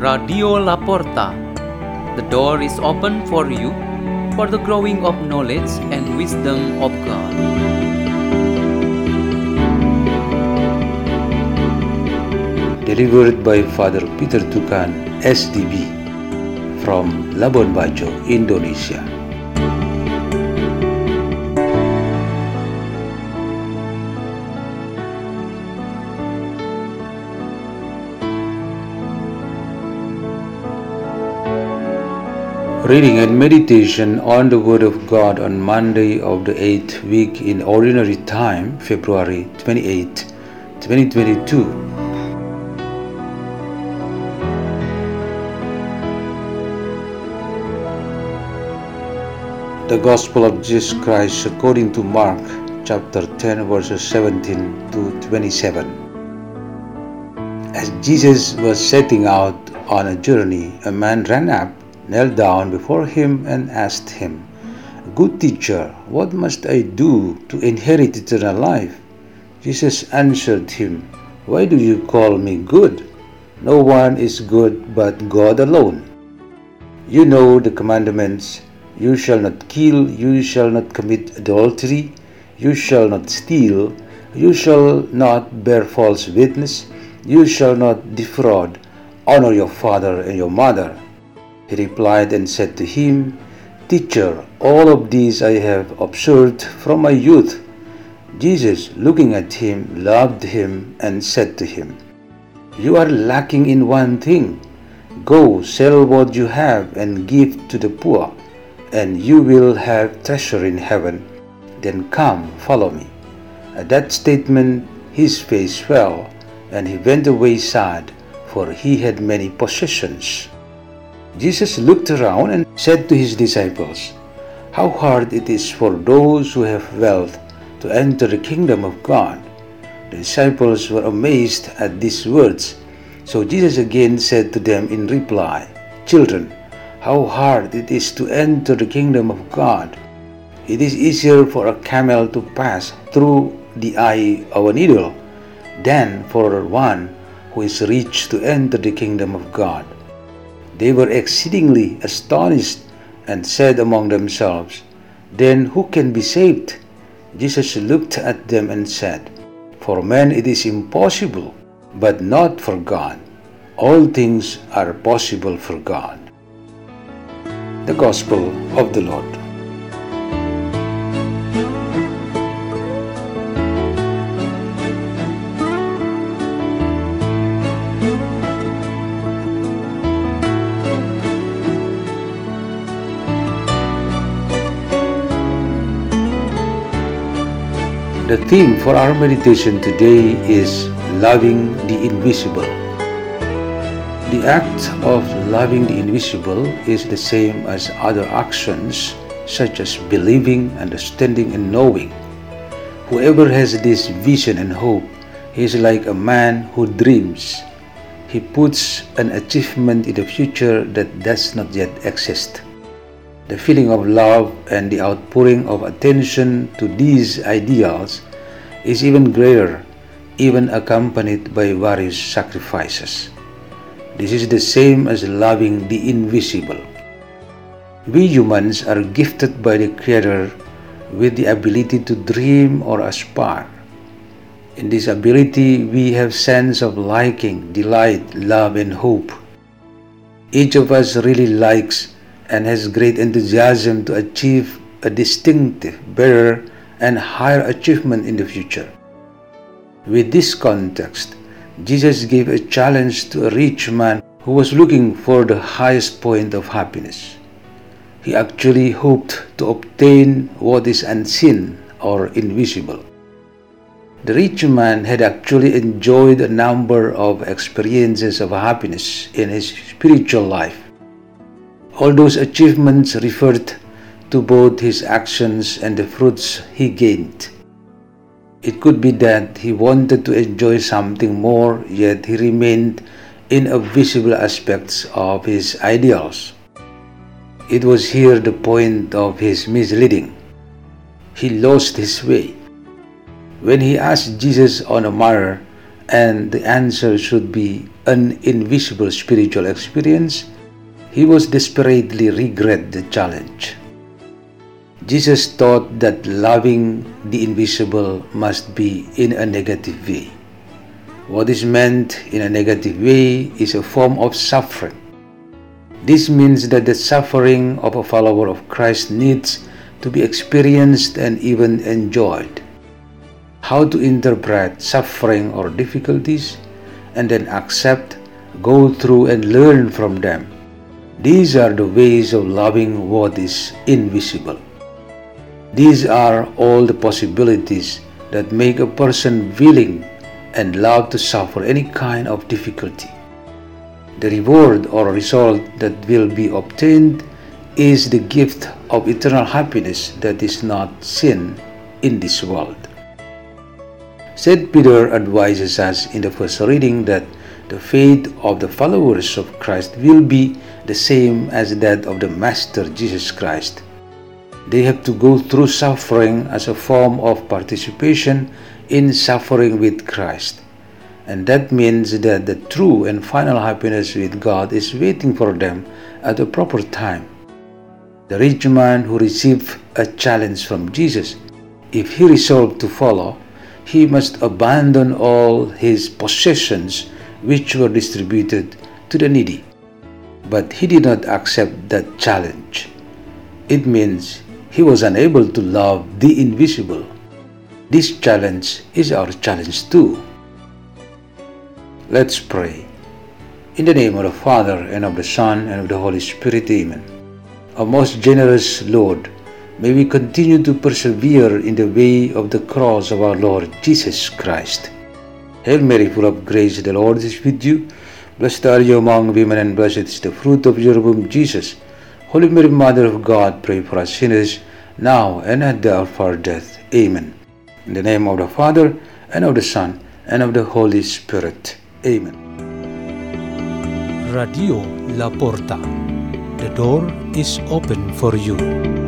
Radio Laporta. The door is open for you for the growing of knowledge and wisdom of God. delivered by Father Peter Tukan, SDB, from Labuan Bajo, Indonesia. Reading and meditation on the Word of God on Monday of the 8th week in Ordinary Time, February 28, 2022. The Gospel of Jesus Christ according to Mark chapter 10 verses 17 to 27. As Jesus was setting out on a journey, a man ran up, knelt down before him and asked him, Good teacher, what must I do to inherit eternal life? Jesus answered him, Why do you call me good? No one is good but God alone. You know the commandments you shall not kill, you shall not commit adultery, you shall not steal, you shall not bear false witness, you shall not defraud, honor your father and your mother. He replied and said to him, Teacher, all of these I have observed from my youth. Jesus, looking at him, loved him and said to him, You are lacking in one thing. Go, sell what you have and give to the poor and you will have treasure in heaven. Then come, follow me. At that statement, his face fell, and he went away sad, for he had many possessions. Jesus looked around and said to his disciples, How hard it is for those who have wealth to enter the kingdom of God. The disciples were amazed at these words. So Jesus again said to them in reply, Children, how hard it is to enter the kingdom of God. It is easier for a camel to pass through the eye of a needle than for one who is rich to enter the kingdom of God. They were exceedingly astonished and said among themselves, Then who can be saved? Jesus looked at them and said, For men it is impossible, but not for God. All things are possible for God the Gospel of the Lord. The theme for our meditation today is loving the invisible. The act of loving the invisible is the same as other actions such as believing, understanding, and knowing. Whoever has this vision and hope is like a man who dreams. He puts an achievement in the future that does not yet exist. The feeling of love and the outpouring of attention to these ideals is even greater, even accompanied by various sacrifices. This is the same as loving the invisible. We humans are gifted by the Creator with the ability to dream or aspire. In this ability, we have sense of liking, delight, love, and hope. Each of us really likes and has great enthusiasm to achieve a distinctive, better, and higher achievement in the future. With this context, Jesus gave a challenge to a rich man who was looking for the highest point of happiness. He actually hoped to obtain what is unseen or invisible. The rich man had actually enjoyed a number of experiences of happiness in his spiritual life. All those achievements referred to both his actions and the fruits he gained. It could be that he wanted to enjoy something more, yet he remained in a visible aspects of his ideals. It was here the point of his misleading. He lost his way. When he asked Jesus on a matter and the answer should be an invisible spiritual experience, he was desperately regret the challenge. Jesus taught that loving the invisible must be in a negative way. What is meant in a negative way is a form of suffering. This means that the suffering of a follower of Christ needs to be experienced and even enjoyed. How to interpret suffering or difficulties and then accept, go through, and learn from them. These are the ways of loving what is invisible. These are all the possibilities that make a person willing and love to suffer any kind of difficulty. The reward or result that will be obtained is the gift of eternal happiness that is not seen in this world. St. Peter advises us in the first reading that the faith of the followers of Christ will be the same as that of the Master Jesus Christ. They have to go through suffering as a form of participation in suffering with Christ. And that means that the true and final happiness with God is waiting for them at the proper time. The rich man who received a challenge from Jesus, if he resolved to follow, he must abandon all his possessions which were distributed to the needy. But he did not accept that challenge. It means he was unable to love the invisible. This challenge is our challenge too. Let's pray. In the name of the Father, and of the Son, and of the Holy Spirit, Amen. Our most generous Lord, may we continue to persevere in the way of the cross of our Lord Jesus Christ. Hail Mary, full of grace, the Lord is with you. Blessed are you among women, and blessed is the fruit of your womb, Jesus. Holy Mary, Mother of God, pray for us sinners, now and at the hour of our death. Amen. In the name of the Father, and of the Son, and of the Holy Spirit. Amen. Radio La Porta. The door is open for you.